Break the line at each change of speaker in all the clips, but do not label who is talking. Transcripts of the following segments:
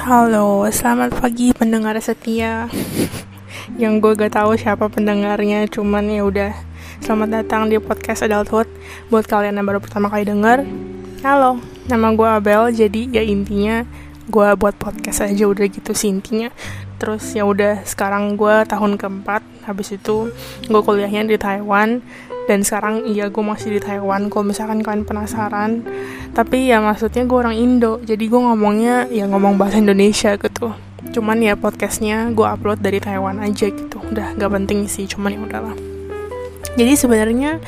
Halo, selamat pagi pendengar setia. Yang gue gak tahu siapa pendengarnya, cuman ya udah. Selamat datang di podcast Adulthood. Buat kalian yang baru pertama kali denger, halo, nama gue Abel. Jadi ya intinya gue buat podcast aja udah gitu sih intinya. Terus ya udah sekarang gue tahun keempat. Habis itu gue kuliahnya di Taiwan dan sekarang iya gue masih di Taiwan. Kalau misalkan kalian penasaran tapi ya maksudnya gue orang Indo jadi gue ngomongnya ya ngomong bahasa Indonesia gitu. Cuman ya podcastnya gue upload dari Taiwan aja gitu. Udah gak penting sih cuman ya udahlah. Jadi sebenarnya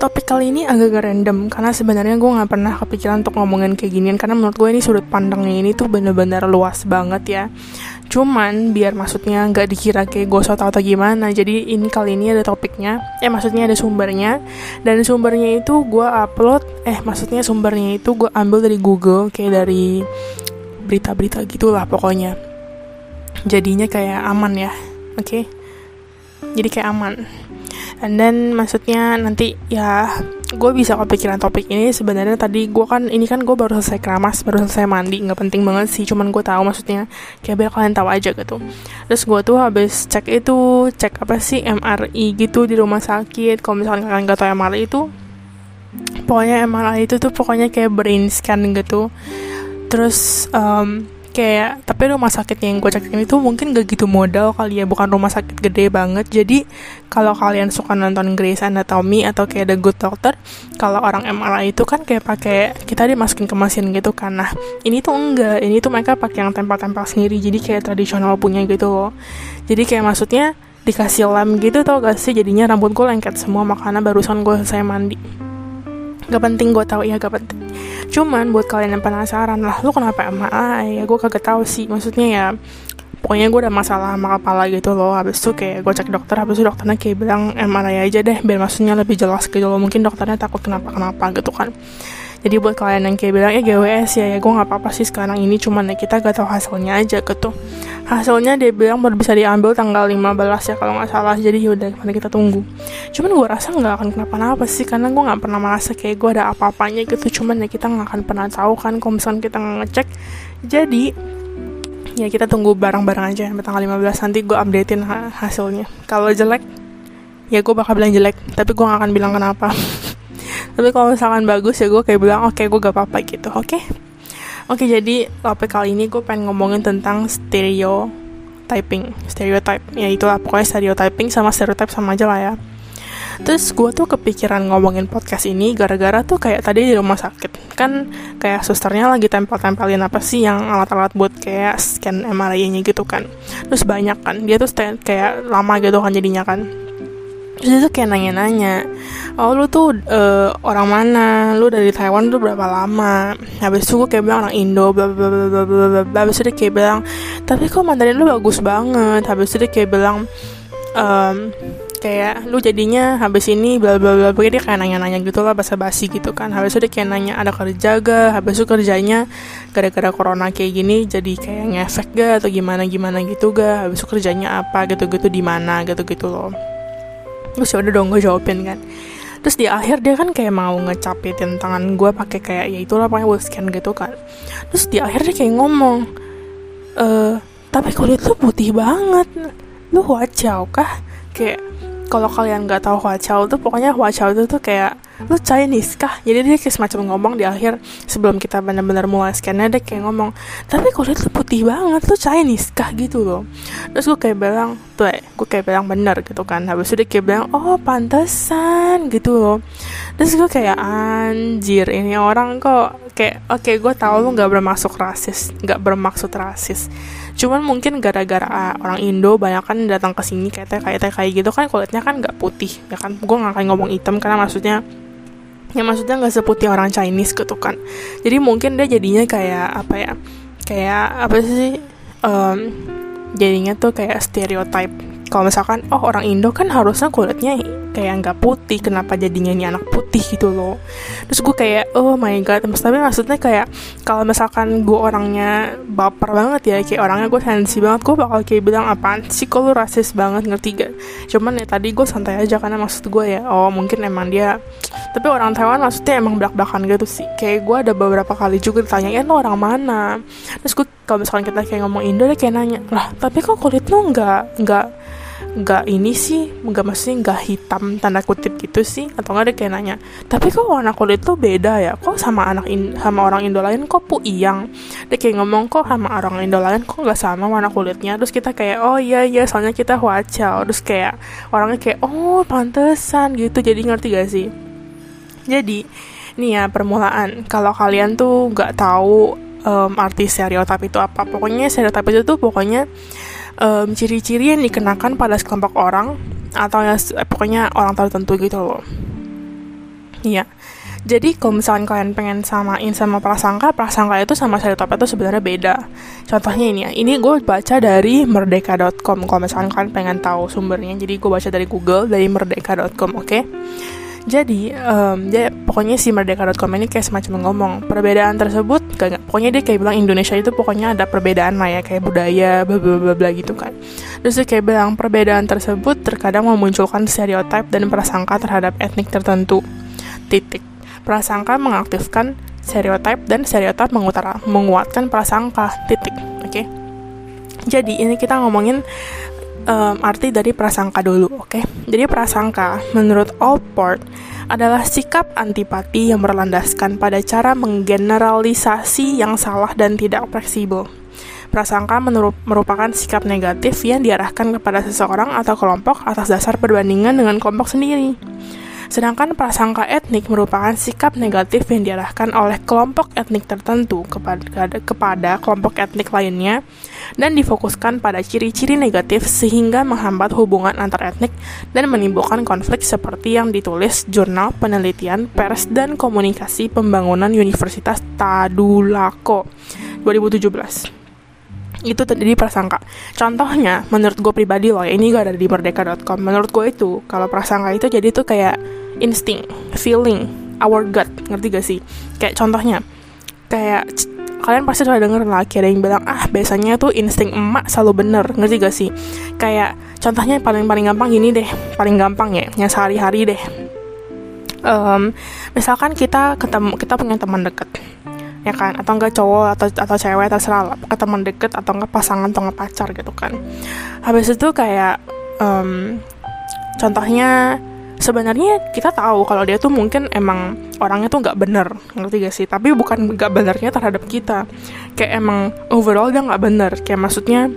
topik kali ini agak random karena sebenarnya gue nggak pernah kepikiran untuk ngomongin kayak ginian karena menurut gue ini sudut pandangnya ini tuh bener-bener luas banget ya. Cuman biar maksudnya nggak dikira kayak gue so tau atau gimana jadi ini kali ini ada topiknya eh maksudnya ada sumbernya dan sumbernya itu gue upload eh maksudnya sumbernya itu gue ambil dari Google kayak dari berita-berita gitulah pokoknya. Jadinya kayak aman ya oke? Okay? jadi kayak aman and then maksudnya nanti ya gue bisa kepikiran topik ini. Sebenarnya tadi gue kan ini kan gue baru selesai keramas baru selesai mandi. Nggak penting banget sih cuman gue tahu maksudnya kayak biar kalian tahu aja gitu. Terus gue tuh habis cek itu cek apa sih MRI gitu di rumah sakit. Kalau misalnya kalian nggak tahu MRI itu pokoknya MRI itu tuh pokoknya kayak brain scan gitu. Terus um, kayak tapi rumah sakit yang gue cek ini tuh mungkin gak gitu modal kali ya bukan rumah sakit gede banget. Jadi kalau kalian suka nonton Grey's Anatomy atau kayak The Good Doctor kalau orang MRI itu kan kayak pakai kita dimasukin ke mesin gitu kan. Nah ini tuh enggak. Ini tuh mereka pakai yang tempel-tempel sendiri jadi kayak tradisional punya gitu loh. Jadi kayak maksudnya dikasih lem gitu tau gak sih? Jadinya rambut gue lengket semua makanya barusan gue selesai mandi gak penting gue tahu ya gak penting cuman buat kalian yang penasaran lah lu kenapa MRI ya gue kagak tahu sih. Maksudnya ya pokoknya gue udah masalah sama kepala gitu loh. Habis itu kayak gue cek dokter habis itu dokternya kayak bilang MRI aja deh biar maksudnya lebih jelas gitu loh. Mungkin dokternya takut kenapa kenapa gitu kan jadi buat kalian yang kayak bilang ya GWS ya ya gue nggak apa-apa sih sekarang ini cuman ya kita gak tahu hasilnya aja gitu. Hasilnya dia bilang baru bisa diambil tanggal 15 ya kalau nggak salah. Jadi yaudah mari kita tunggu. Cuman gue rasa nggak akan kenapa-napa sih karena gue nggak pernah merasa kayak gue ada apa-apanya gitu. Cuman ya kita nggak akan pernah tahu kan kalau kita nggak ngecek. Jadi ya kita tunggu barang-barang aja sampai tanggal 15 nanti gue updatein ha hasilnya. Kalau jelek ya gue bakal bilang jelek tapi gue gak akan bilang kenapa tapi kalau misalkan bagus ya gue kayak bilang oke okay, gue gak apa-apa gitu oke? Okay? oke okay, jadi topik kali ini gue pengen ngomongin tentang stereotyping stereotype. Ya itulah pokoknya stereotyping sama stereotype sama aja lah ya. Terus gue tuh kepikiran ngomongin podcast ini gara-gara tuh kayak tadi di rumah sakit. Kan kayak susternya lagi tempel-tempelin apa sih yang alat-alat buat kayak scan MRI-nya gitu kan. Terus banyak kan, dia tuh kayak lama gitu kan jadinya kan Terus dia tuh kayak nanya-nanya Oh lu tuh uh, orang mana? Lu dari Taiwan tuh berapa lama? Habis itu gue kayak bilang orang Indo bla bla bla bla bla bla Habis itu dia kayak bilang Tapi kok Mandarin lu bagus banget? Habis itu dia kayak bilang um, kayak lu jadinya habis ini bla bla bla. Dia kayak nanya-nanya gitu lah basa basi gitu kan. Habis itu dia kayak nanya ada kerja gak? Habis itu kerjanya gara-gara corona kayak gini jadi kayak ngefek gak atau gimana gimana gitu gak? Habis itu kerjanya apa? Gitu-gitu di mana? Gitu-gitu loh terus ya udah dong gue jawabin kan. Terus di akhir dia kan kayak mau ngecapitin tangan gue pakai kayak ya itulah pakai scan gitu kan. Terus di akhir dia kayak ngomong eh tapi kulit lu putih banget. Lu wajau kah? Kayak kalau kalian nggak tahu Hua Chao tuh pokoknya Hua Chao itu tuh kayak lu Chinese kah? Jadi dia kayak semacam ngomong di akhir sebelum kita benar-benar mulai scannya dia kayak ngomong tapi kulit lu putih banget lu Chinese kah? Gitu loh. Terus gue kayak bilang tuh gue kayak bilang bener gitu kan. Habis itu dia kayak bilang oh pantesan gitu loh. Terus gue kayak anjir ini orang kok kayak oke okay, gue tahu lu nggak bermaksud rasis nggak bermaksud rasis cuman mungkin gara-gara orang Indo banyak kan datang ke sini kayak kayak kayak gitu kan kulitnya kan nggak putih ya kan? Gue nggak akan ngomong hitam karena maksudnya ya maksudnya nggak seputih orang Chinese gitu kan. Jadi mungkin dia jadinya kayak apa ya kayak apa sih um, jadinya tuh kayak stereotype. Kalau misalkan oh orang Indo kan harusnya kulitnya kayak nggak putih kenapa jadinya ini anak putih gitu loh. Terus gue kayak oh my god tapi maksudnya kayak kalau misalkan gue orangnya baper banget ya kayak orangnya gue sensi banget gue bakal kayak bilang apaan sih kalau rasis banget ngerti gak cuman ya tadi gue santai aja karena maksud gue ya oh mungkin emang dia tapi orang Taiwan maksudnya emang belak-belakan gitu sih. Kayak gue ada beberapa kali juga ditanya ya lo orang mana? Terus gue kalau misalkan kita kayak ngomong Indo dia kayak nanya lah tapi kok kulit lo nggak nggak nggak ini sih nggak mesti nggak hitam tanda kutip gitu sih atau nggak dia kayak nanya. Tapi kok warna kulit lo beda ya? Kok sama anak in, sama orang Indo lain kok pu iyang dia kayak ngomong kok sama orang Indo lain kok nggak sama warna kulitnya? Terus kita kayak oh iya iya soalnya kita huacao terus kayak orangnya kayak oh pantesan gitu. Jadi ngerti gak sih? Jadi nih ya permulaan. Kalau kalian tuh nggak tahu um, arti stereotip itu apa pokoknya stereotip itu tuh pokoknya um, ciri-ciri yang dikenakan pada sekelompok orang atau ya eh, pokoknya orang tertentu gitu loh. Iya. Jadi kalau misalkan kalian pengen samain sama prasangka, prasangka itu sama stereotip itu sebenarnya beda. Contohnya ini ya, ini gue baca dari merdeka.com. Kalau misalkan kalian pengen tahu sumbernya, jadi gue baca dari Google dari merdeka.com, oke? Okay? Jadi, um, dia pokoknya si merdeka.com ini kayak semacam ngomong perbedaan tersebut, gak, pokoknya dia kayak bilang Indonesia itu pokoknya ada perbedaan lah ya kayak budaya, bla bla bla bla gitu kan. Terus dia kayak bilang perbedaan tersebut terkadang memunculkan stereotip dan prasangka terhadap etnik tertentu. Titik. Prasangka mengaktifkan stereotip dan stereotip menguatkan prasangka. Titik. Oke. Okay? Jadi ini kita ngomongin um, arti dari prasangka dulu, oke? Okay? Jadi prasangka menurut Allport adalah sikap antipati yang berlandaskan pada cara menggeneralisasi yang salah dan tidak fleksibel. Prasangka merupakan sikap negatif yang diarahkan kepada seseorang atau kelompok atas dasar perbandingan dengan kelompok sendiri. Sedangkan prasangka etnik merupakan sikap negatif yang diarahkan oleh kelompok etnik tertentu kepada, kepada kelompok etnik lainnya dan difokuskan pada ciri-ciri negatif sehingga menghambat hubungan antar etnik dan menimbulkan konflik seperti yang ditulis Jurnal Penelitian Pers dan Komunikasi Pembangunan Universitas Tadulako 2017 itu terjadi prasangka. Contohnya, menurut gue pribadi loh, ya, ini gak ada di merdeka.com. Menurut gue itu, kalau prasangka itu jadi tuh kayak insting, feeling, our gut, ngerti gak sih? Kayak contohnya, kayak kalian pasti sudah denger lah ada yang bilang ah biasanya tuh insting emak selalu bener ngerti gak sih kayak contohnya paling paling gampang gini deh paling gampang ya yang sehari-hari deh um, misalkan kita ketemu kita punya teman deket ya kan? Atau enggak cowok atau atau cewek terserah lah. Ke teman deket atau enggak pasangan atau enggak pacar gitu kan. Habis itu kayak um, contohnya sebenarnya kita tahu kalau dia tuh mungkin emang orangnya tuh nggak bener ngerti gak sih? Tapi bukan nggak benernya terhadap kita. Kayak emang overall dia nggak bener. Kayak maksudnya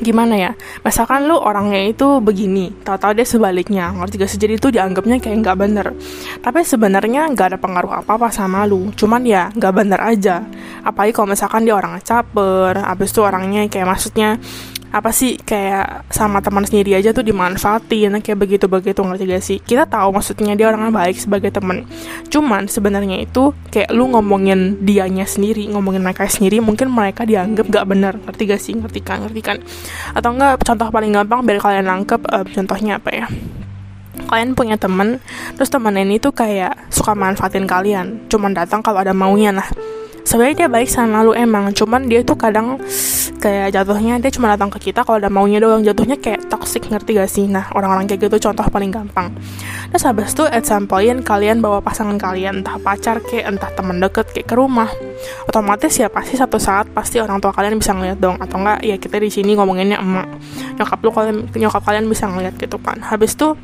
gimana ya? Misalkan lu orangnya itu begini tahu-tahu dia sebaliknya ngerti gak sih? Jadi itu dianggapnya kayak nggak bener. Tapi sebenarnya nggak ada pengaruh apa-apa sama lu. Cuman ya nggak bener aja. Apalagi kalau misalkan dia orangnya caper abis itu orangnya kayak maksudnya apa sih kayak sama teman sendiri aja tuh dimanfaatin kayak begitu begitu ngerti gak sih? Kita tahu maksudnya dia orangnya baik sebagai teman. Cuman sebenarnya itu kayak lu ngomongin dianya sendiri ngomongin mereka sendiri mungkin mereka dianggap gak benar. Ngerti gak sih? Ngerti kan? Ngerti kan? Atau enggak contoh paling gampang biar kalian nangkep uh, contohnya apa ya? Kalian punya temen terus temen ini tuh kayak suka manfaatin kalian. Cuman datang kalau ada maunya nah sebenarnya dia baik sama lu emang cuman dia tuh kadang kayak jatuhnya dia cuma datang ke kita kalau ada maunya doang. Jatuhnya kayak toxic ngerti gak sih? Nah orang-orang kayak gitu contoh paling gampang. Terus habis itu at some point kalian bawa pasangan kalian entah pacar kayak entah teman deket kayak ke rumah. Otomatis ya pasti satu saat pasti orang tua kalian bisa ngeliat dong. Atau enggak ya kita di sini ngomonginnya emak. Nyokap lu kalian nyokap kalian bisa ngeliat gitu kan. Habis itu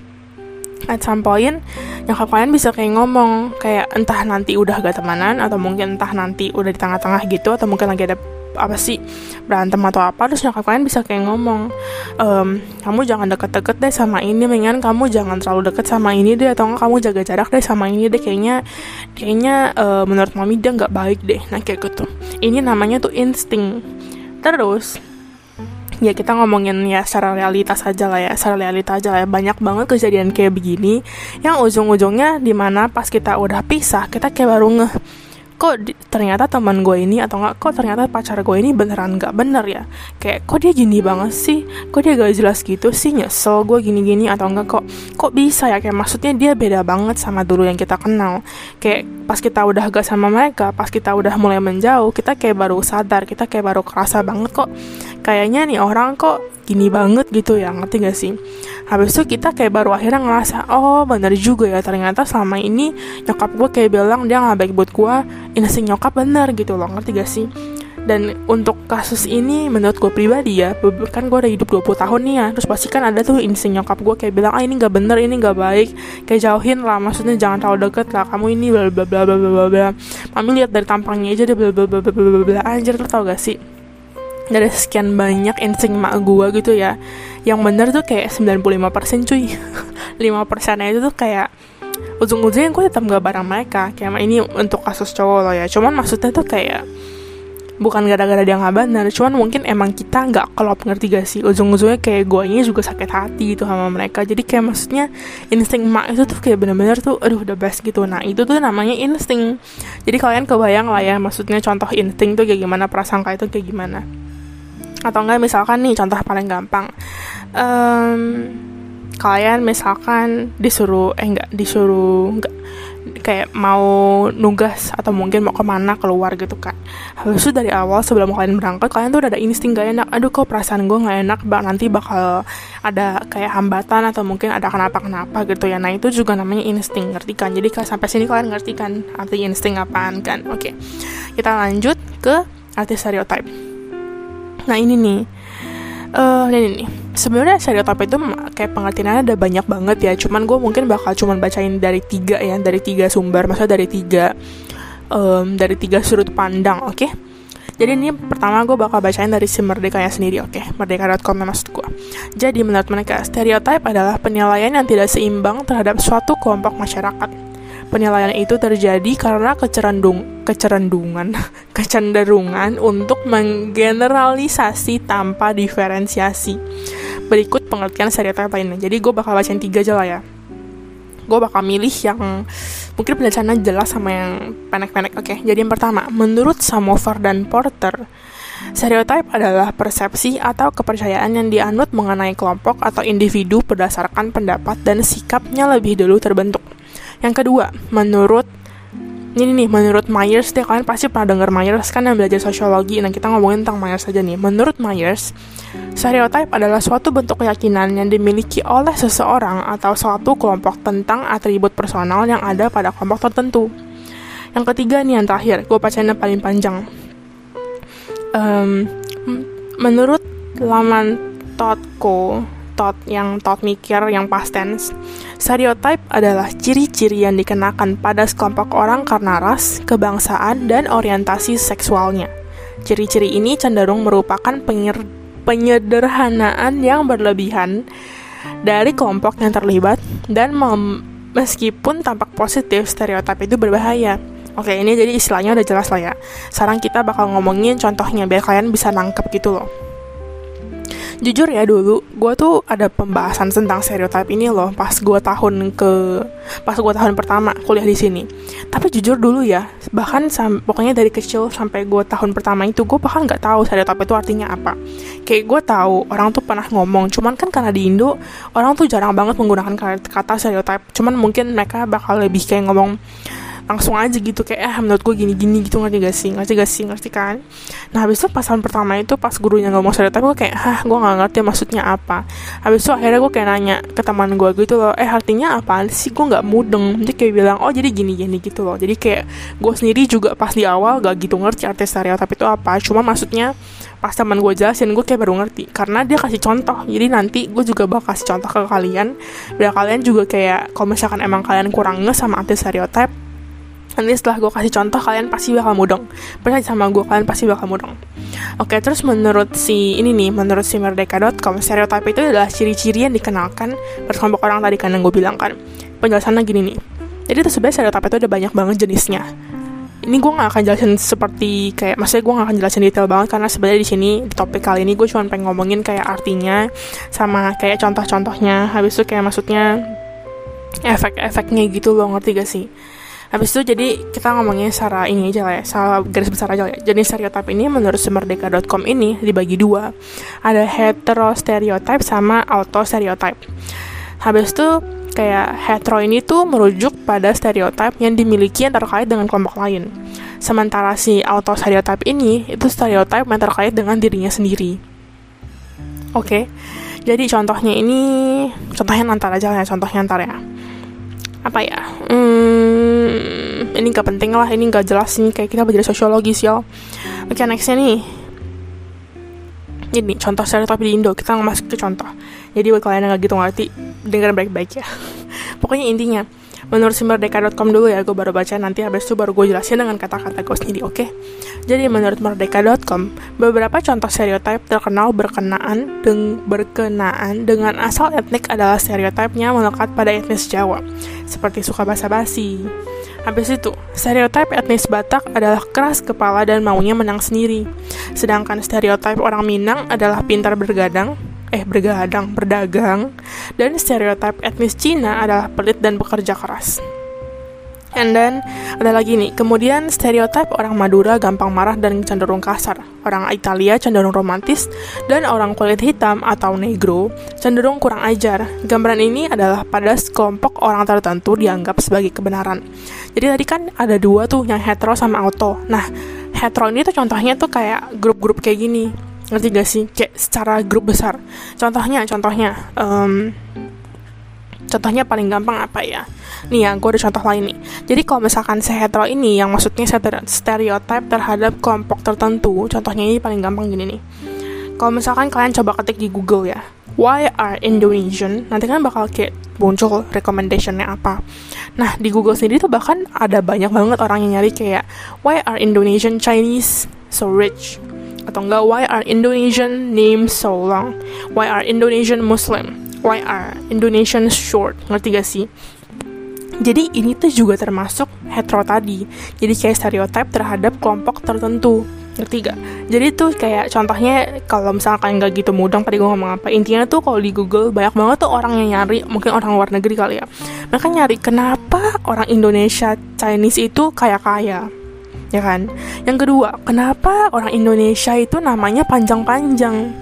at some point nyokap kalian bisa kayak ngomong kayak entah nanti udah gak temanan atau mungkin entah nanti udah di tengah-tengah gitu atau mungkin lagi ada apa sih berantem atau apa terus nyokap kalian bisa kayak ngomong ehm, kamu jangan deket-deket deh sama ini mendingan kamu jangan terlalu deket sama ini deh atau kamu jaga jarak deh sama ini deh kayaknya kayaknya uh, menurut mami dia nggak baik deh nah kayak gitu. Ini namanya tuh insting. Terus ya kita ngomongin ya secara realitas aja lah ya secara realitas aja lah ya. Banyak banget kejadian kayak begini yang ujung-ujungnya di mana pas kita udah pisah kita kayak baru ngeh kok di, ternyata teman gue ini atau enggak kok ternyata pacar gue ini beneran nggak bener ya? Kayak kok dia gini banget sih? Kok dia gak jelas gitu sih? Nyesel gue gini-gini atau enggak kok kok bisa ya? Kayak maksudnya dia beda banget sama dulu yang kita kenal. Kayak pas kita udah gak sama mereka pas kita udah mulai menjauh kita kayak baru sadar kita kayak baru kerasa banget kok kayaknya nih orang kok gini banget gitu ya ngerti gak sih habis itu kita kayak baru akhirnya ngerasa oh bener juga ya ternyata selama ini nyokap gue kayak bilang dia nggak baik buat gue insting nyokap bener gitu loh ngerti gak sih dan untuk kasus ini menurut gue pribadi ya kan gue udah hidup 20 tahun nih ya terus pasti kan ada tuh insting nyokap gue kayak bilang ah ini gak bener ini gak baik kayak jauhin lah maksudnya jangan terlalu deket lah kamu ini bla bla bla bla bla bla mami lihat dari tampangnya aja deh bla bla bla bla bla bla anjir lo tau gak sih dari sekian banyak insting mak gue gitu ya. Yang bener tuh kayak 95% cuy. 5% itu tuh kayak ujung-ujungnya gue tetap gak bareng mereka. Kayak ini untuk kasus cowok loh ya. Cuman maksudnya tuh kayak bukan gara-gara dia nggak benar cuman mungkin emang kita nggak kelop ngerti gak sih? Ujung-ujungnya kayak gue ini juga sakit hati gitu sama mereka. Jadi kayak maksudnya insting mak itu tuh kayak bener-bener tuh aduh udah best gitu. Nah itu tuh namanya insting. Jadi kalian kebayang lah ya maksudnya contoh insting tuh kayak gimana prasangka itu kayak gimana atau enggak misalkan nih contoh paling gampang. Um, kalian misalkan disuruh eh enggak disuruh enggak kayak mau nugas atau mungkin mau ke mana keluar gitu kan. Habis dari awal sebelum kalian berangkat kalian tuh udah ada insting gak enak. Aduh kok perasaan gue gak enak bak nanti bakal ada kayak hambatan atau mungkin ada kenapa-kenapa gitu ya. Nah itu juga namanya insting ngerti kan? Jadi sampai sini kalian ngerti kan arti insting apaan kan? Oke kita lanjut ke arti stereotype nah ini nih uh, ini nih sebenarnya stereotip itu kayak pengertiannya ada banyak banget ya cuman gue mungkin bakal cuman bacain dari tiga ya dari tiga sumber maksudnya dari tiga um, dari tiga sudut pandang oke okay? Jadi ini pertama gue bakal bacain dari si Merdekanya sendiri, oke? Okay? Merdeka.com maksud gue. Jadi menurut mereka, stereotip adalah penilaian yang tidak seimbang terhadap suatu kelompok masyarakat Penilaian itu terjadi karena kecerendung, kecerendungan, kecenderungan untuk menggeneralisasi tanpa diferensiasi. Berikut pengertian stereotip lainnya. Jadi gue bakal bacain tiga aja lah ya. Gue bakal milih yang mungkin penjelasannya jelas sama yang pendek-pendek. Oke, jadi yang pertama, menurut Samovar dan Porter, Stereotip adalah persepsi atau kepercayaan yang dianut mengenai kelompok atau individu berdasarkan pendapat dan sikapnya lebih dulu terbentuk. Yang kedua, menurut ini nih, menurut Myers deh, kalian pasti pernah dengar Myers kan yang belajar sosiologi. Nah, kita ngomongin tentang Myers saja nih. Menurut Myers, stereotip adalah suatu bentuk keyakinan yang dimiliki oleh seseorang atau suatu kelompok tentang atribut personal yang ada pada kelompok tertentu. Yang ketiga nih yang terakhir, gue bacain yang paling panjang. Um, menurut laman Totko, tot yang tot mikir yang past tense. Stereotype adalah ciri-ciri yang dikenakan pada sekelompok orang karena ras, kebangsaan, dan orientasi seksualnya. Ciri-ciri ini cenderung merupakan penyederhanaan yang berlebihan dari kelompok yang terlibat dan meskipun tampak positif, stereotip itu berbahaya. Oke, ini jadi istilahnya udah jelas lah ya. Sekarang kita bakal ngomongin contohnya biar kalian bisa nangkep gitu loh jujur ya dulu gue tuh ada pembahasan tentang stereotip ini loh pas gue tahun ke pas gue tahun pertama kuliah di sini. Tapi jujur dulu ya bahkan sam, pokoknya dari kecil sampai gue tahun pertama itu gue bahkan nggak tahu stereotip itu artinya apa. Kayak gue tahu orang tuh pernah ngomong cuman kan karena di Indo orang tuh jarang banget menggunakan kata stereotip cuman mungkin mereka bakal lebih kayak ngomong langsung aja gitu kayak eh menurut gue gini-gini gitu ngerti gak sih? Ngerti gak sih? Ngerti kan? Nah habis itu pas tahun pertama itu pas gurunya ngomong stereotip gue kayak hah gue nggak ngerti maksudnya apa. Habis itu akhirnya gue kayak nanya ke teman gue gitu loh eh artinya apa sih? Gue nggak mudeng. Dia kayak bilang oh jadi gini-gini gitu loh. Jadi kayak gue sendiri juga pas di awal gak gitu ngerti arti stereotip itu apa. Cuma maksudnya pas teman gue jelasin gue kayak baru ngerti. Karena dia kasih contoh. Jadi nanti gue juga bakal kasih contoh ke kalian. Biar kalian juga kayak kalau misalkan emang kalian kurang nge sama arti stereotip nanti setelah gue kasih contoh kalian pasti bakal mudeng percaya sama gue kalian pasti bakal mudeng oke terus menurut si ini nih menurut si merdeka.com stereotip itu adalah ciri-ciri yang dikenalkan berkelompok orang tadi kan yang gue bilang kan. Penjelasannya gini nih. Jadi itu sebenarnya stereotip itu ada banyak banget jenisnya. Ini gue gak akan jelasin seperti kayak maksudnya gue gak akan jelasin detail banget karena sebenarnya di sini di topik kali ini gue cuma pengen ngomongin kayak artinya sama kayak contoh-contohnya. Habis itu kayak maksudnya efek-efeknya gitu loh ngerti gak sih Habis itu jadi kita ngomongnya secara ini aja lah ya, secara garis besar aja lah ya. Jadi stereotip ini menurut semerdeka.com ini dibagi dua. Ada hetero stereotype sama auto stereotype. Habis itu kayak hetero ini tuh merujuk pada stereotip yang dimiliki yang terkait dengan kelompok lain. Sementara si auto stereotype ini itu stereotip yang terkait dengan dirinya sendiri. Oke. Okay? Jadi contohnya ini contohnya antar aja ya, contohnya antar ya. Apa ya? Hmm, ini gak penting lah ini gak jelas nih kayak kita belajar sosiologi sih oke okay, nextnya nih. Ini contoh stereotip di Indo. Kita masuk ke contoh. Jadi buat kalian yang gak gitu ngerti dengar baik-baik ya. Pokoknya intinya menurut merdeka.com dulu ya gue baru baca nanti habis itu baru gue jelasin dengan kata-kata gue sendiri oke okay? jadi menurut merdeka.com beberapa contoh stereotip terkenal berkenaan deng berkenaan dengan asal etnik adalah stereotipnya melekat pada etnis Jawa seperti suka basa-basi Habis itu, stereotip etnis Batak adalah keras kepala dan maunya menang sendiri. Sedangkan stereotip orang Minang adalah pintar bergadang, eh bergadang, berdagang, dan stereotip etnis Cina adalah pelit dan bekerja keras. And then ada lagi nih, kemudian stereotip orang Madura gampang marah dan cenderung kasar, orang Italia cenderung romantis, dan orang kulit hitam atau negro cenderung kurang ajar. Gambaran ini adalah pada kelompok orang tertentu dianggap sebagai kebenaran. Jadi tadi kan ada dua tuh yang hetero sama auto. Nah, hetero ini tuh contohnya tuh kayak grup-grup kayak gini. Ngerti gak sih? Kayak secara grup besar. Contohnya, contohnya, um, contohnya paling gampang apa ya? Nih ya, gue ada contoh lain nih. Jadi kalau misalkan si hetero ini yang maksudnya stereotip terhadap kelompok tertentu, contohnya ini paling gampang gini nih. Kalau misalkan kalian coba ketik di Google ya, why are Indonesian? Nanti kan bakal kayak muncul recommendationnya apa. Nah, di Google sendiri tuh bahkan ada banyak banget orang yang nyari kayak why are Indonesian Chinese so rich? Atau enggak why are Indonesian names so long? Why are Indonesian Muslim? Why are Indonesian short? Ngerti gak sih? Jadi ini tuh juga termasuk hetero tadi. Jadi kayak stereotip terhadap kelompok tertentu. Ngerti gak? Jadi tuh kayak contohnya kalau misalkan nggak gitu mudeng tadi gue ngomong apa. Intinya tuh kalau di Google banyak banget tuh orang yang nyari, mungkin orang luar negeri kali ya. Mereka nyari kenapa orang Indonesia Chinese itu kaya kaya. Ya kan? Yang kedua, kenapa orang Indonesia itu namanya panjang-panjang?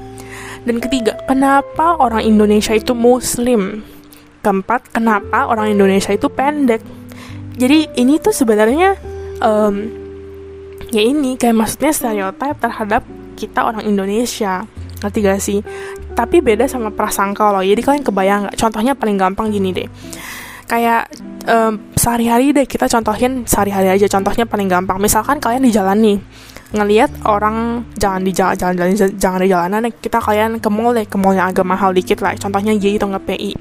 Dan ketiga, kenapa orang Indonesia itu muslim? keempat kenapa orang Indonesia itu pendek jadi ini tuh sebenarnya um, ya ini kayak maksudnya stereotip terhadap kita orang Indonesia. Ngerti gak sih? Tapi beda sama prasangka loh. Jadi kalian kebayang gak contohnya paling gampang gini deh. Kayak um, sehari-hari deh kita contohin sehari-hari aja. Contohnya paling gampang. Misalkan kalian di jalan nih ngelihat orang jangan di jalan jalan jangan di jalanan kita kalian ke mall deh ke mall yang agak mahal dikit lah. Contohnya G atau nggak PI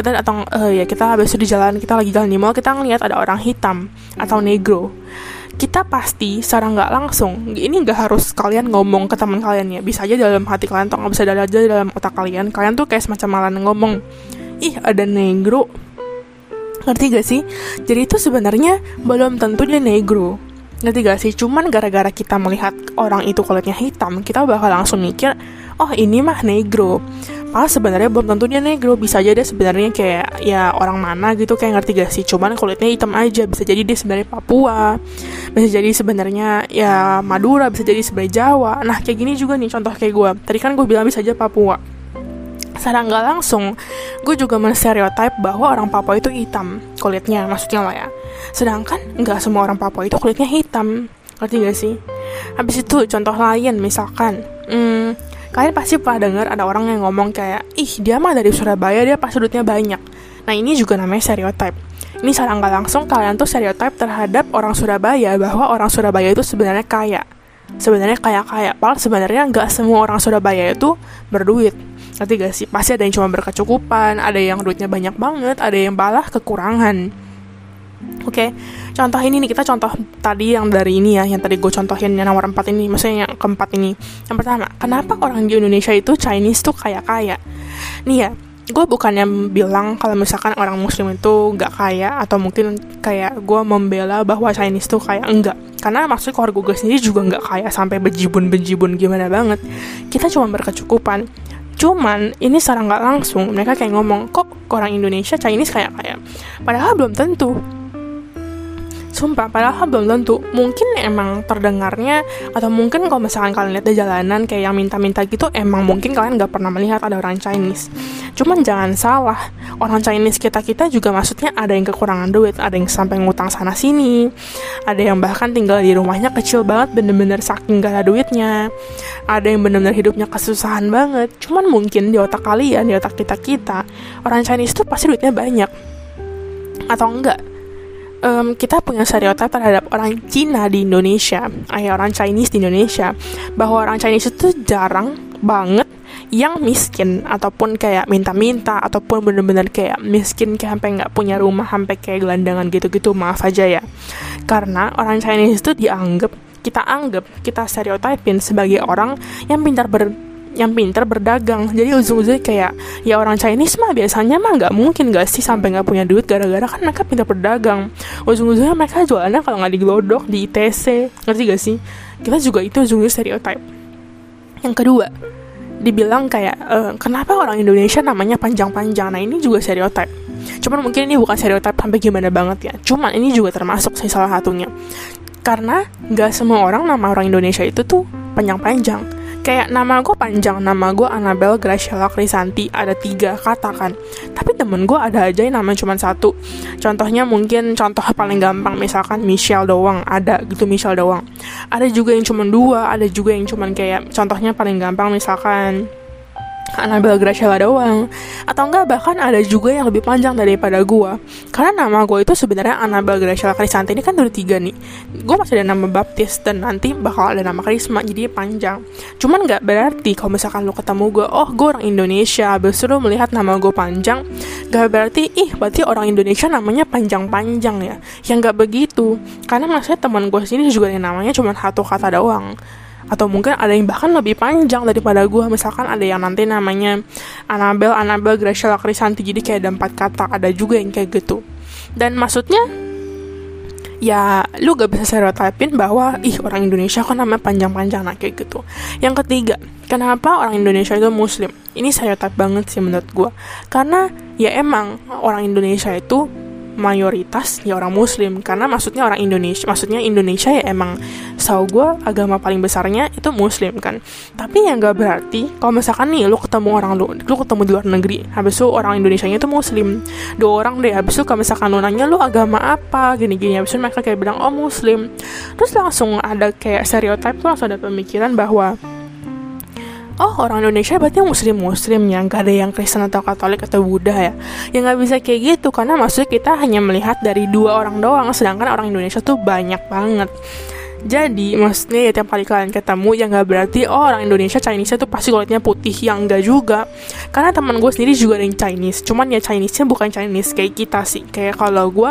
kita atau uh, ya kita habis di jalan kita lagi jalan di mall kita ngelihat ada orang hitam atau negro kita pasti secara nggak langsung ini nggak harus kalian ngomong ke teman kalian ya bisa aja dalam hati kalian atau nggak bisa aja dalam otak kalian kalian tuh kayak semacam malah ngomong ih ada negro ngerti gak sih jadi itu sebenarnya belum tentu dia negro Ngerti gak sih? Cuman gara-gara kita melihat orang itu kulitnya hitam, kita bakal langsung mikir, oh ini mah negro. Padahal sebenarnya belum tentu dia negro, bisa aja dia sebenarnya kayak ya orang mana gitu kayak ngerti gak sih? Cuman kulitnya hitam aja, bisa jadi dia sebenarnya Papua, bisa jadi sebenarnya ya Madura, bisa jadi sebenarnya Jawa. Nah kayak gini juga nih contoh kayak gue. Tadi kan gue bilang bisa aja Papua. Secara nggak langsung gue juga menstereotip bahwa orang Papua itu hitam kulitnya maksudnya lah ya. Sedangkan nggak semua orang Papua itu kulitnya hitam. Ngerti gak sih? Habis itu contoh lain misalkan hmm, kalian pasti pernah dengar ada orang yang ngomong kayak ih dia mah dari Surabaya dia pas duitnya banyak. Nah ini juga namanya stereotip ini secara nggak langsung kalian tuh stereotip terhadap orang Surabaya bahwa orang Surabaya itu sebenarnya kaya. Sebenarnya kaya kaya padahal sebenarnya nggak semua orang Surabaya itu berduit. Ngerti gak sih? Pasti ada yang cuma berkecukupan ada yang duitnya banyak banget ada yang balah kekurangan oke okay. contoh ini nih kita contoh tadi yang dari ini ya yang tadi gue contohin yang nomor empat ini maksudnya yang keempat ini. Yang pertama kenapa orang di Indonesia itu Chinese tuh kaya kaya? Nih ya gue bukannya bilang kalau misalkan orang muslim itu nggak kaya atau mungkin kayak gue membela bahwa Chinese tuh kayak enggak. Karena maksud keluarga gue sendiri juga nggak kaya sampai bejibun-bejibun gimana banget. Kita cuma berkecukupan. Cuman ini secara nggak langsung mereka kayak ngomong kok orang Indonesia Chinese kayak kayak padahal belum tentu. Sumpah padahal belum tentu. Mungkin emang terdengarnya atau mungkin kalau misalkan kalian lihat di jalanan kayak yang minta-minta gitu emang mungkin kalian nggak pernah melihat ada orang Chinese. Cuman jangan salah orang Chinese kita kita juga maksudnya ada yang kekurangan duit ada yang sampai ngutang sana sini ada yang bahkan tinggal di rumahnya kecil banget bener-bener saking gak ada duitnya. Ada yang bener-bener hidupnya kesusahan banget. Cuman mungkin di otak kalian di otak kita kita orang Chinese tuh pasti duitnya banyak. Atau enggak um, kita punya stereotip terhadap orang Cina di Indonesia, ayah orang Chinese di Indonesia, bahwa orang Chinese itu jarang banget yang miskin ataupun kayak minta-minta ataupun bener-bener kayak miskin kayak sampai nggak punya rumah sampai kayak gelandangan gitu-gitu maaf aja ya. Karena orang Chinese itu dianggap kita anggap kita stereotipin sebagai orang yang pintar ber yang pinter berdagang. Jadi ujung-ujungnya kayak ya orang Chinese mah biasanya mah nggak mungkin gak sih sampai nggak punya duit gara-gara kan mereka pintar berdagang. Ujung-ujungnya mereka jualannya kalau nggak di Glodok di ITC ngerti gak sih? Kita juga itu ujungnya stereotype. Yang kedua dibilang kayak e, kenapa orang Indonesia namanya panjang-panjang? Nah ini juga stereotype. Cuman mungkin ini bukan stereotype sampai gimana banget ya. Cuman ini juga termasuk sih salah satunya. Karena nggak semua orang nama orang Indonesia itu tuh panjang-panjang kayak nama gue panjang nama gue Annabelle Graciela Krisanti ada tiga kata kan. Tapi temen gue ada aja yang namanya cuma satu. Contohnya mungkin contoh paling gampang misalkan Michelle doang ada gitu Michelle doang. Ada juga yang cuma dua ada juga yang cuma kayak contohnya paling gampang misalkan Annabelle Graciela doang. Atau enggak bahkan ada juga yang lebih panjang daripada gue karena nama gue itu sebenarnya Annabelle Graciela Krisanti ini kan udah tiga nih. Gue masih ada nama baptis dan nanti bakal ada nama karisma jadi panjang. Cuman nggak berarti kalau misalkan lo ketemu gue oh gue orang Indonesia. Habis itu lo melihat nama gue panjang gak berarti ih berarti orang Indonesia namanya panjang-panjang ya. Yang nggak begitu. Karena maksudnya teman gue sini juga yang namanya cuma satu kata doang atau mungkin ada yang bahkan lebih panjang daripada gue misalkan ada yang nanti namanya Anabel Anabel Graciela Krisanti jadi kayak ada empat kata ada juga yang kayak gitu. Dan maksudnya ya lu gak bisa stereotipin bahwa ih orang Indonesia kok namanya panjang-panjang nah kayak gitu. Yang ketiga kenapa orang Indonesia itu muslim? Ini stereotip banget sih menurut gue karena ya emang orang Indonesia itu mayoritas ya orang muslim. Karena maksudnya orang Indonesia maksudnya Indonesia ya emang tau gue agama paling besarnya itu muslim kan. Tapi yang gak berarti kalau misalkan nih lu ketemu orang lu lu ketemu di luar negeri habis itu orang Indonesia nya itu muslim. Dua orang deh habis itu kalau misalkan lu nanya lu agama apa? gini-gini. Habis itu mereka kayak bilang oh muslim. Terus langsung ada kayak stereotip tuh langsung ada pemikiran bahwa oh orang Indonesia berarti muslim muslim ya nggak ada yang Kristen atau Katolik atau Buddha ya? Ya nggak bisa kayak gitu karena maksudnya kita hanya melihat dari dua orang doang sedangkan orang Indonesia tuh banyak banget. Jadi maksudnya ya tiap kali kalian ketemu ya nggak berarti oh orang Indonesia Chinese tuh pasti kulitnya putih yang enggak juga. Karena teman gue sendiri juga ada yang Chinese cuman ya Chinese nya bukan Chinese kayak kita sih. Kayak kalau gue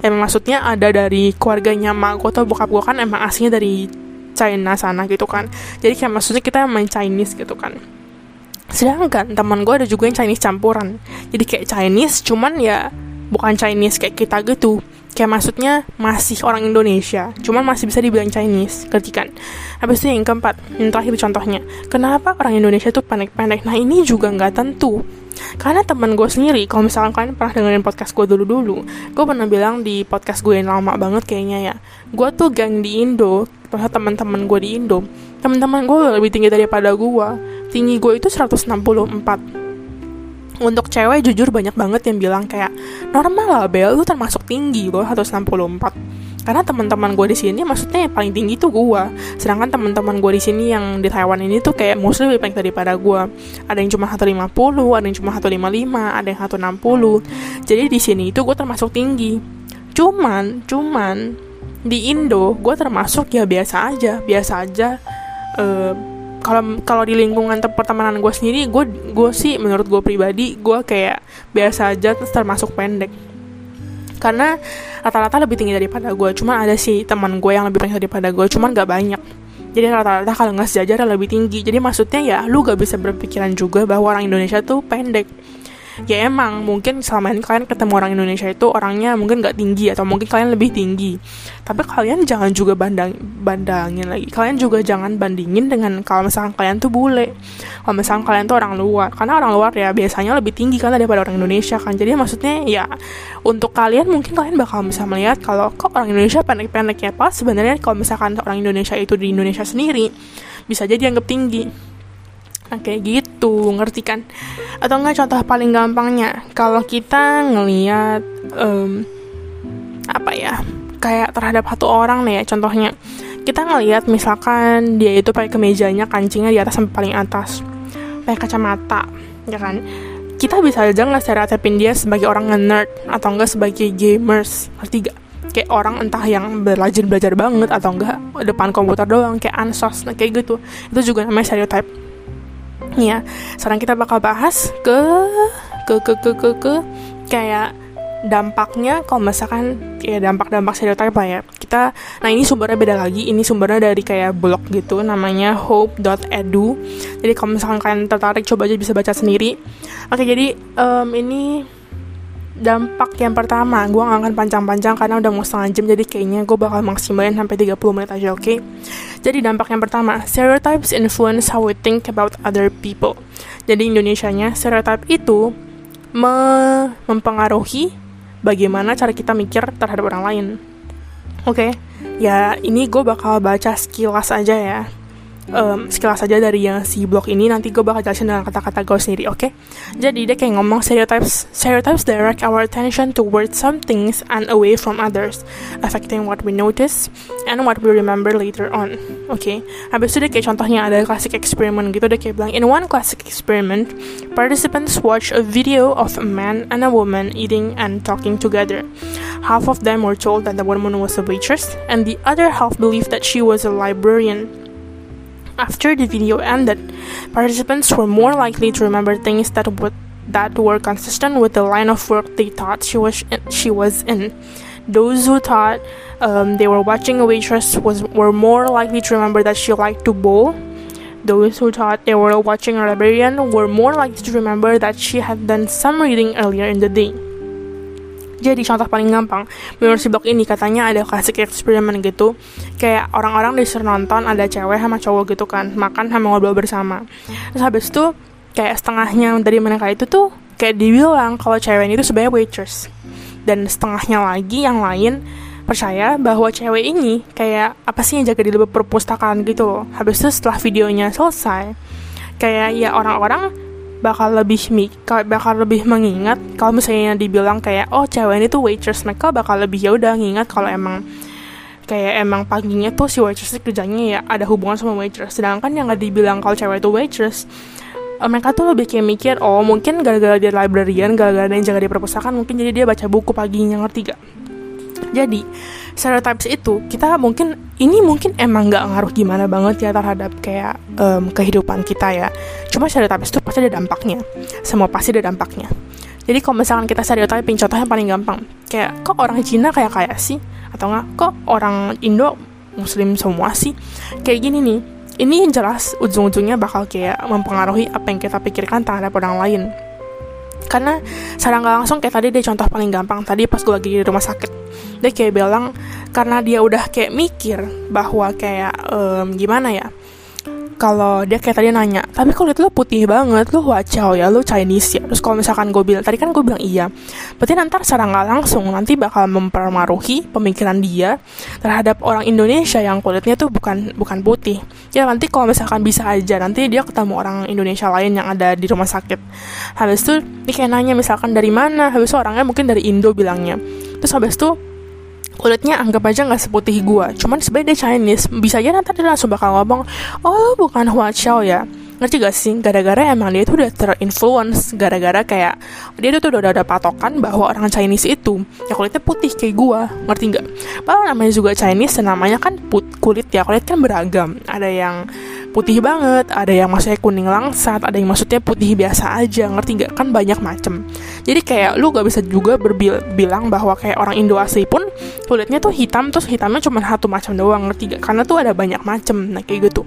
emang maksudnya ada dari keluarganya mak gue atau bokap gue kan emang aslinya dari China sana gitu kan. Jadi kayak maksudnya kita main Chinese gitu kan. Sedangkan teman gue ada juga yang Chinese campuran. Jadi kayak Chinese cuman ya bukan Chinese kayak kita gitu. Kayak maksudnya masih orang Indonesia cuman masih bisa dibilang Chinese. Ngerti kan? Habis itu yang keempat yang terakhir contohnya. Kenapa orang Indonesia tuh pendek-pendek? Nah ini juga nggak tentu. Karena teman gue sendiri kalau misalkan kalian pernah dengerin podcast gue dulu-dulu gue pernah bilang di podcast gue yang lama banget kayaknya ya gue tuh gang di Indo teman-teman gue di Indo teman-teman gue lebih tinggi daripada gue tinggi gue itu 164 untuk cewek jujur banyak banget yang bilang kayak normal lah Bel lu termasuk tinggi loh 164 karena teman-teman gue di sini maksudnya yang paling tinggi tuh gue sedangkan teman-teman gue di sini yang di Taiwan ini tuh kayak mostly lebih paling daripada gue ada yang cuma 150 ada yang cuma 155 ada yang 160 jadi di sini itu gue termasuk tinggi. Cuman cuman di Indo gue termasuk ya biasa aja biasa aja. Uh, kalau kalau di lingkungan pertemanan gue sendiri gue gue sih menurut gue pribadi gue kayak biasa aja termasuk pendek. Karena rata-rata lebih tinggi daripada gue cuman ada sih teman gue yang lebih pendek daripada gue cuman gak banyak. Jadi rata-rata kalau nggak sejajar lebih tinggi. Jadi maksudnya ya lu gak bisa berpikiran juga bahwa orang Indonesia tuh pendek ya emang mungkin selama ini kalian ketemu orang Indonesia itu orangnya mungkin nggak tinggi atau mungkin kalian lebih tinggi. Tapi kalian jangan juga bandang bandangin lagi. Kalian juga jangan bandingin dengan kalau misalkan kalian tuh bule. Kalau misalkan kalian tuh orang luar. Karena orang luar ya biasanya lebih tinggi kan daripada orang Indonesia kan. Jadi maksudnya ya untuk kalian mungkin kalian bakal bisa melihat kalau kok orang Indonesia pendek-pendek ya pas. Sebenarnya kalau misalkan orang Indonesia itu di Indonesia sendiri bisa jadi dianggap tinggi Nah kayak gitu, ngerti kan? Atau enggak contoh paling gampangnya, kalau kita ngeliat um, apa ya, kayak terhadap satu orang nih ya, contohnya kita ngeliat misalkan dia itu pakai kemejanya kancingnya di atas sampai paling atas, pakai kacamata, ya kan? Kita bisa aja nggak stereotipin dia sebagai orang nerd atau enggak sebagai gamers, ngerti gak? kayak orang entah yang belajar belajar banget atau enggak depan komputer doang kayak ansos nah kayak gitu itu juga namanya stereotype ya sekarang kita bakal bahas ke ke ke ke ke, ke kayak dampaknya kalau misalkan ya dampak-dampak stereotype lah ya. Kita nah ini sumbernya beda lagi. Ini sumbernya dari kayak blog gitu namanya hope.edu jadi kalau misalkan kalian tertarik coba aja bisa baca sendiri. Oke jadi um, ini dampak yang pertama gue gak akan panjang-panjang karena udah mau setengah jam jadi kayaknya gue bakal maksimalin sampai 30 menit aja oke okay? jadi dampak yang pertama stereotypes influence how we think about other people jadi Indonesianya stereotype itu me mempengaruhi bagaimana cara kita mikir terhadap orang lain oke okay? ya ini gue bakal baca sekilas aja ya um, sekilas saja dari yang si blog ini nanti gue bakal jelasin dengan kata-kata gue sendiri oke okay? jadi dia kayak ngomong stereotypes stereotypes direct our attention towards some things and away from others affecting what we notice and what we remember later on oke okay? habis itu dia kayak contohnya ada classic experiment gitu dia kayak bilang in one classic experiment participants watch a video of a man and a woman eating and talking together half of them were told that the woman was a waitress and the other half believed that she was a librarian After the video ended, participants were more likely to remember things that would that were consistent with the line of work they thought she was she was in. Those who thought um, they were watching a waitress was were more likely to remember that she liked to bowl. Those who thought they were watching a librarian were more likely to remember that she had done some reading earlier in the day. Jadi contoh paling gampang, menurut si blog ini katanya ada classic experiment gitu, kayak orang-orang disuruh nonton ada cewek sama cowok gitu kan, makan sama ngobrol bersama. Terus habis itu kayak setengahnya dari mereka itu tuh kayak dibilang kalau cewek ini tuh sebenarnya waitress. Dan setengahnya lagi yang lain percaya bahwa cewek ini kayak apa sih yang jaga di perpustakaan gitu loh. Habis itu setelah videonya selesai, kayak ya orang-orang bakal lebih bakal lebih mengingat kalau misalnya dibilang kayak oh cewek ini tuh waitress mereka bakal lebih ya udah ngingat kalau emang kayak emang paginya tuh si waitress kerjanya ya ada hubungan sama waitress. Sedangkan yang gak dibilang kalau cewek itu waitress eh, mereka tuh lebih kayak mikir oh mungkin gara-gara dia librarian gara-gara dia yang jaga di perpustakaan mungkin jadi dia baca buku paginya ngerti gak jadi stereotypes itu kita mungkin ini mungkin emang nggak ngaruh gimana banget ya terhadap kayak um, kehidupan kita ya. Cuma stereotypes itu pasti ada dampaknya. Semua pasti ada dampaknya. Jadi kalau misalkan kita stereotyping, contohnya paling gampang, kayak kok orang Cina kayak kayak sih, atau enggak kok orang Indo Muslim semua sih, kayak gini nih. Ini jelas ujung-ujungnya bakal kayak mempengaruhi apa yang kita pikirkan terhadap orang lain karena secara nggak langsung kayak tadi deh contoh paling gampang. Tadi pas gue lagi di rumah sakit dia kayak bilang karena dia udah kayak mikir bahwa kayak um, gimana ya kalau dia kayak tadi nanya tapi kalau lihat lo putih banget lo wacau ya lo Chinese ya? Terus kalau misalkan gue bilang tadi kan gue bilang iya. Berarti nanti secara nggak langsung nanti bakal mempermaruhi pemikiran dia terhadap orang Indonesia yang kulitnya tuh bukan bukan putih. Ya nanti kalau misalkan bisa aja nanti dia ketemu orang Indonesia lain yang ada di rumah sakit. Habis itu dia kayak nanya misalkan dari mana habis itu orangnya mungkin dari Indo bilangnya. Terus habis itu kulitnya anggap aja nggak seputih gua. Cuman sebenarnya dia Chinese. Bisa aja nanti dia langsung bakal ngomong oh bukan Hua Chao ya ngerti gak sih? Gara-gara emang dia tuh udah terinfluence. Gara-gara kayak dia tuh udah ada patokan bahwa orang Chinese itu ya kulitnya putih kayak gua. Ngerti nggak padahal namanya juga Chinese dan namanya kan put kulit ya. Kulit kan beragam. Ada yang putih banget, ada yang maksudnya kuning langsat, ada yang maksudnya putih biasa aja, ngerti nggak? Kan banyak macem. Jadi kayak lu gak bisa juga berbilang bahwa kayak orang Indo asli pun kulitnya tuh hitam, terus hitamnya cuma satu macam doang, ngerti gak? Karena tuh ada banyak macem, nah kayak gitu.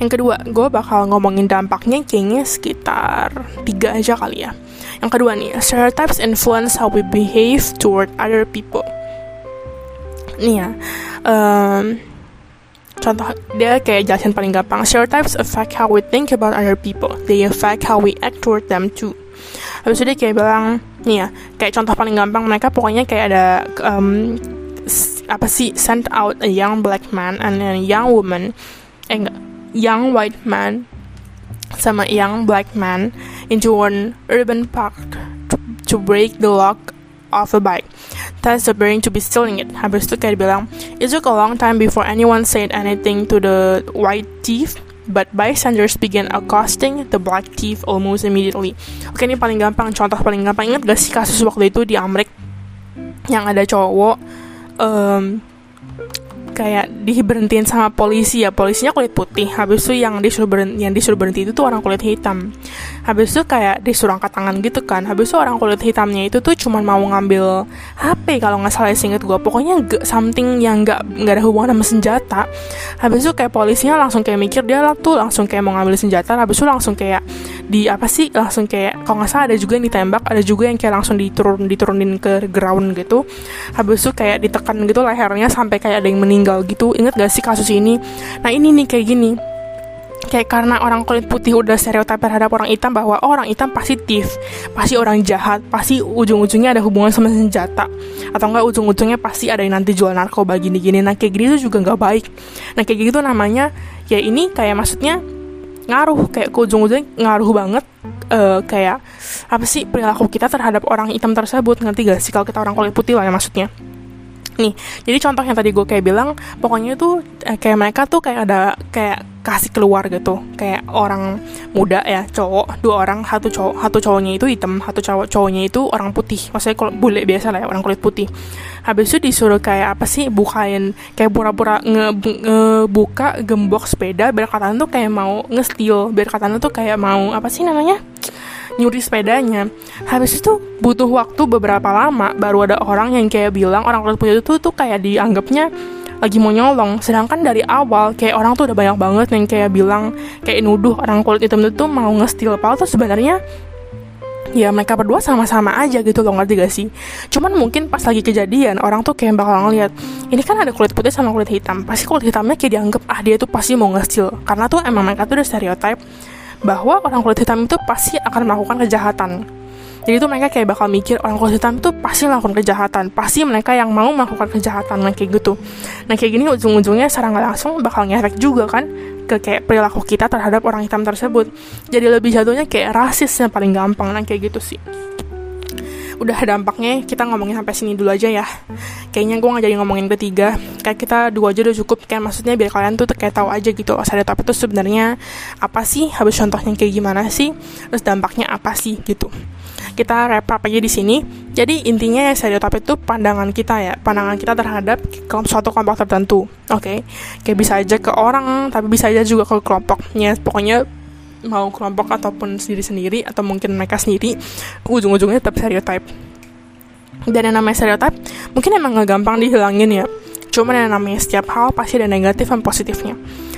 Yang kedua, gue bakal ngomongin dampaknya kayaknya sekitar tiga aja kali ya. Yang kedua nih, stereotypes influence how we behave toward other people. Nih ya, um, contoh dia kayak jelasin paling gampang. Stereotypes affect how we think about other people. They affect how we act toward them too. Habis itu dia kayak bilang, nih ya, kayak contoh paling gampang mereka pokoknya kayak ada um, apa sih send out a young black man and a young woman eh enggak young white man sama young black man into one urban park to, to break the lock of a bike. Thus appearing to be stealing it. Habis itu kayak bilang, it took a long time before anyone said anything to the white thief, but bystanders began accosting the black thief almost immediately. Oke ini paling gampang, contoh paling gampang. Ingat gak sih kasus waktu itu di Amrik yang ada cowok um, kayak diberhentiin sama polisi ya. Polisinya kulit putih. Habis itu yang disuruh berhenti yang disuruh berhenti itu tuh orang kulit hitam. Habis itu kayak disuruh angkat tangan gitu kan. Habis itu orang kulit hitamnya itu tuh cuma mau ngambil HP kalau nggak salah singkat gue pokoknya gak, something yang nggak nggak ada hubungan sama senjata. Habis itu kayak polisinya langsung kayak mikir dia lah tuh langsung kayak mau ngambil senjata. Habis itu langsung kayak di apa sih langsung kayak kalau nggak salah ada juga yang ditembak ada juga yang kayak langsung diturun diturunin ke ground gitu. Habis itu kayak ditekan gitu lehernya sampai kayak ada yang meninggal meninggal gitu. Inget gak sih kasus ini? Nah ini nih kayak gini. Kayak karena orang kulit putih udah stereotip terhadap orang hitam bahwa oh, orang hitam pasti thief, pasti orang jahat, pasti ujung-ujungnya ada hubungan sama senjata, atau enggak ujung-ujungnya pasti ada yang nanti jual narkoba gini-gini. Nah kayak gini tuh juga nggak baik. Nah kayak gitu namanya ya ini kayak maksudnya ngaruh kayak ke ujung-ujungnya ngaruh banget uh, kayak apa sih perilaku kita terhadap orang hitam tersebut. Ngerti gak sih kalau kita orang kulit putih lah ya maksudnya nih jadi contoh yang tadi gue kayak bilang pokoknya tuh eh, kayak mereka tuh kayak ada kayak kasih keluar gitu. Kayak orang muda ya cowok dua orang satu cowok satu cowoknya itu hitam satu cowok cowoknya itu orang putih. Maksudnya kalau bule biasa lah ya orang kulit putih. Habis itu disuruh kayak apa sih bukain kayak pura-pura ngebuka nge gembok sepeda biar katanya tuh kayak mau ngestil biar katanya tuh kayak mau apa sih namanya nyuri sepedanya. Habis itu butuh waktu beberapa lama baru ada orang yang kayak bilang orang kulit putih itu tuh kayak dianggapnya lagi mau nyolong. Sedangkan dari awal kayak orang tuh udah banyak banget yang kayak bilang kayak nuduh orang kulit hitam itu mau ngestil padahal tuh sebenarnya ya mereka berdua sama-sama aja gitu loh ngerti gak sih? Cuman mungkin pas lagi kejadian orang tuh kayak bakal ngeliat ini kan ada kulit putih sama kulit hitam. Pasti kulit hitamnya kayak dianggap ah dia tuh pasti mau ngestil karena tuh emang mereka tuh udah stereotype bahwa orang kulit hitam itu pasti akan melakukan kejahatan. Jadi itu mereka kayak bakal mikir orang kulit hitam itu pasti melakukan kejahatan, pasti mereka yang mau melakukan kejahatan nah, kayak gitu. Nah kayak gini ujung-ujungnya secara nggak langsung bakal ngefek juga kan ke kayak perilaku kita terhadap orang hitam tersebut. Jadi lebih jatuhnya kayak rasis yang paling gampang nah kayak gitu sih udah dampaknya kita ngomongin sampai sini dulu aja ya. Kayaknya gue nggak jadi ngomongin ketiga. Kayak kita dua aja udah cukup. Kayak maksudnya biar kalian tuh kayak tahu aja gitu stereotip itu sebenarnya apa sih? Habis contohnya kayak gimana sih? Terus dampaknya apa sih? Gitu. Kita wrap up aja di sini. Jadi intinya ya stereotip itu pandangan kita ya. Pandangan kita terhadap suatu kelompok tertentu. Oke? Okay? kayak bisa aja ke orang tapi bisa aja juga ke kelompoknya. Pokoknya mau kelompok ataupun sendiri-sendiri atau mungkin mereka sendiri ujung-ujungnya tetap stereotype. Dan yang namanya stereotype mungkin emang gak gampang dihilangin ya. Cuman yang namanya setiap hal pasti ada negatif dan positifnya.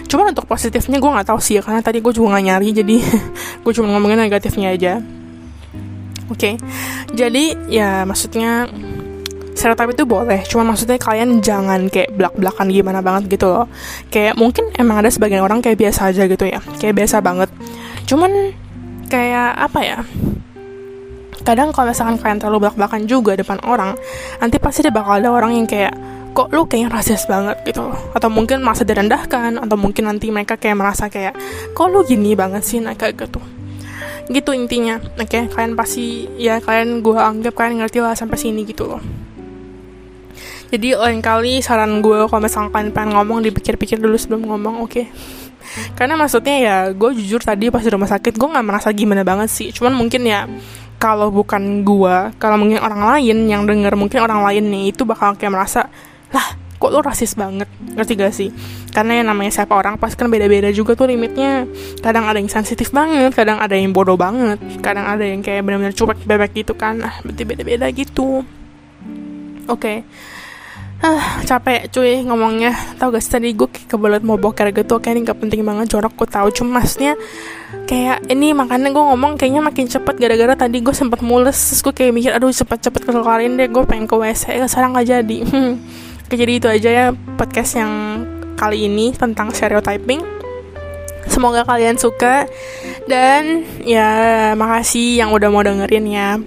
Cuman untuk positifnya gue nggak tahu sih ya karena tadi gue juga nggak nyari jadi gue cuma ngomongin negatifnya aja. Oke okay. jadi ya maksudnya stereotip itu boleh cuma maksudnya kalian jangan kayak belak-belakan gimana banget gitu loh. Kayak mungkin emang ada sebagian orang kayak biasa aja gitu ya kayak biasa banget. Cuman kayak apa ya kadang kalau misalkan kalian terlalu belak-belakan juga depan orang nanti pasti ada bakal ada orang yang kayak kok lu kayaknya rasis banget? gitu loh. Atau mungkin masa direndahkan atau mungkin nanti mereka kayak merasa kayak kok lu gini banget sih? Nah kayak gitu. Gitu intinya. Oke okay? kalian pasti ya kalian gue anggap kalian ngerti lah sampai sini gitu loh jadi lain kali saran gue kalau misalkan pengen ngomong dipikir-pikir dulu sebelum ngomong oke. Okay? karena maksudnya ya gue jujur tadi pas di rumah sakit gue nggak merasa gimana banget sih. Cuman mungkin ya kalau bukan gue kalau mungkin orang lain yang denger mungkin orang lain nih itu bakal kayak merasa lah kok lo rasis banget? Ngerti gak sih? Karena yang namanya siapa orang pasti kan beda-beda juga tuh limitnya. Kadang ada yang sensitif banget kadang ada yang bodoh banget kadang ada yang kayak benar-benar cuek bebek gitu kan. Ah berarti beda-beda gitu. Oke. okay ah capek cuy ngomongnya. Tau gak sih tadi gue kebelet mau boker gitu kayak ini gak penting banget jorok gue tahu cuma maksudnya kayak ini makanya gue ngomong kayaknya makin cepet gara-gara tadi gue sempat mules. Terus gue kayak mikir aduh cepet-cepet kelarin deh gue pengen ke WC eh, sekarang gak jadi. Oke, jadi itu aja ya podcast yang kali ini tentang stereotyping. Semoga kalian suka. Dan ya makasih yang udah mau dengerin ya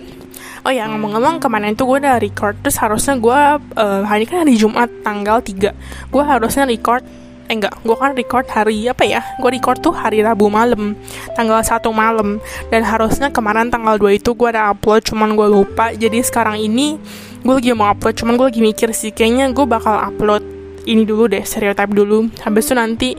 Oh ya ngomong-ngomong kemarin itu gue udah record Terus harusnya gue uh, Hari kan hari Jumat tanggal 3 Gue harusnya record Eh enggak, gue kan record hari apa ya Gue record tuh hari Rabu malam Tanggal 1 malam. Dan harusnya kemarin tanggal 2 itu gue ada upload Cuman gue lupa. Jadi sekarang ini Gue lagi mau upload Cuman gue lagi mikir sih Kayaknya gue bakal upload Ini dulu deh Stereotype dulu. Habis itu nanti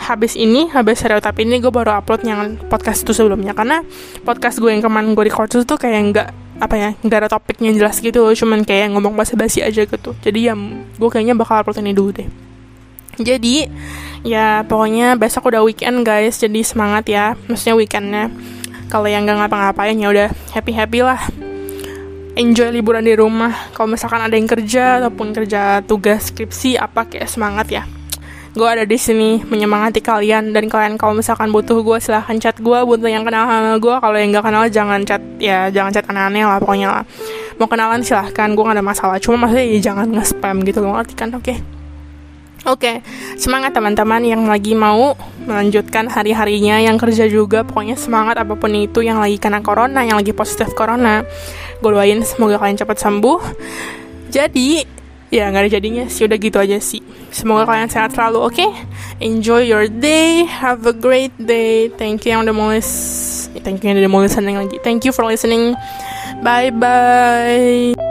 habis ini habis stereotip ini gue baru upload yang podcast itu sebelumnya. Karena podcast gue yang kemarin gue record itu tuh kayak nggak apa ya nggak ada topiknya jelas gitu loh cuman kayak ngomong basa-basi aja gitu. Jadi ya gue kayaknya bakal upload ini dulu deh. Jadi ya pokoknya besok udah weekend guys. Jadi semangat ya maksudnya weekendnya. Kalau yang nggak ngapa-ngapain ya udah happy happy lah. Enjoy liburan di rumah. Kalau misalkan ada yang kerja ataupun kerja tugas skripsi apa kayak semangat ya gue ada di sini menyemangati kalian dan kalian kalau misalkan butuh gue silahkan chat gue butuh yang kenal sama gue kalau yang nggak kenal jangan chat. Ya jangan chat aneh-aneh lah pokoknya lah. Mau kenalan silahkan. Gue gak ada masalah. Cuma maksudnya ya jangan nge-spam gitu loh. Ngerti kan oke? Okay. Oke, okay, semangat teman-teman. Yang lagi mau melanjutkan hari-harinya, yang kerja juga, pokoknya semangat apa pun itu yang lagi kena corona, yang lagi positif corona. Gue doain semoga kalian cepat sembuh. Jadi, ya nggak ada jadinya sih. Udah gitu aja sih semoga kalian sehat selalu oke? Okay? enjoy your day. Have a great day. Thank you yang udah mau thank you yang udah mau listening lagi. Thank you for listening. Bye bye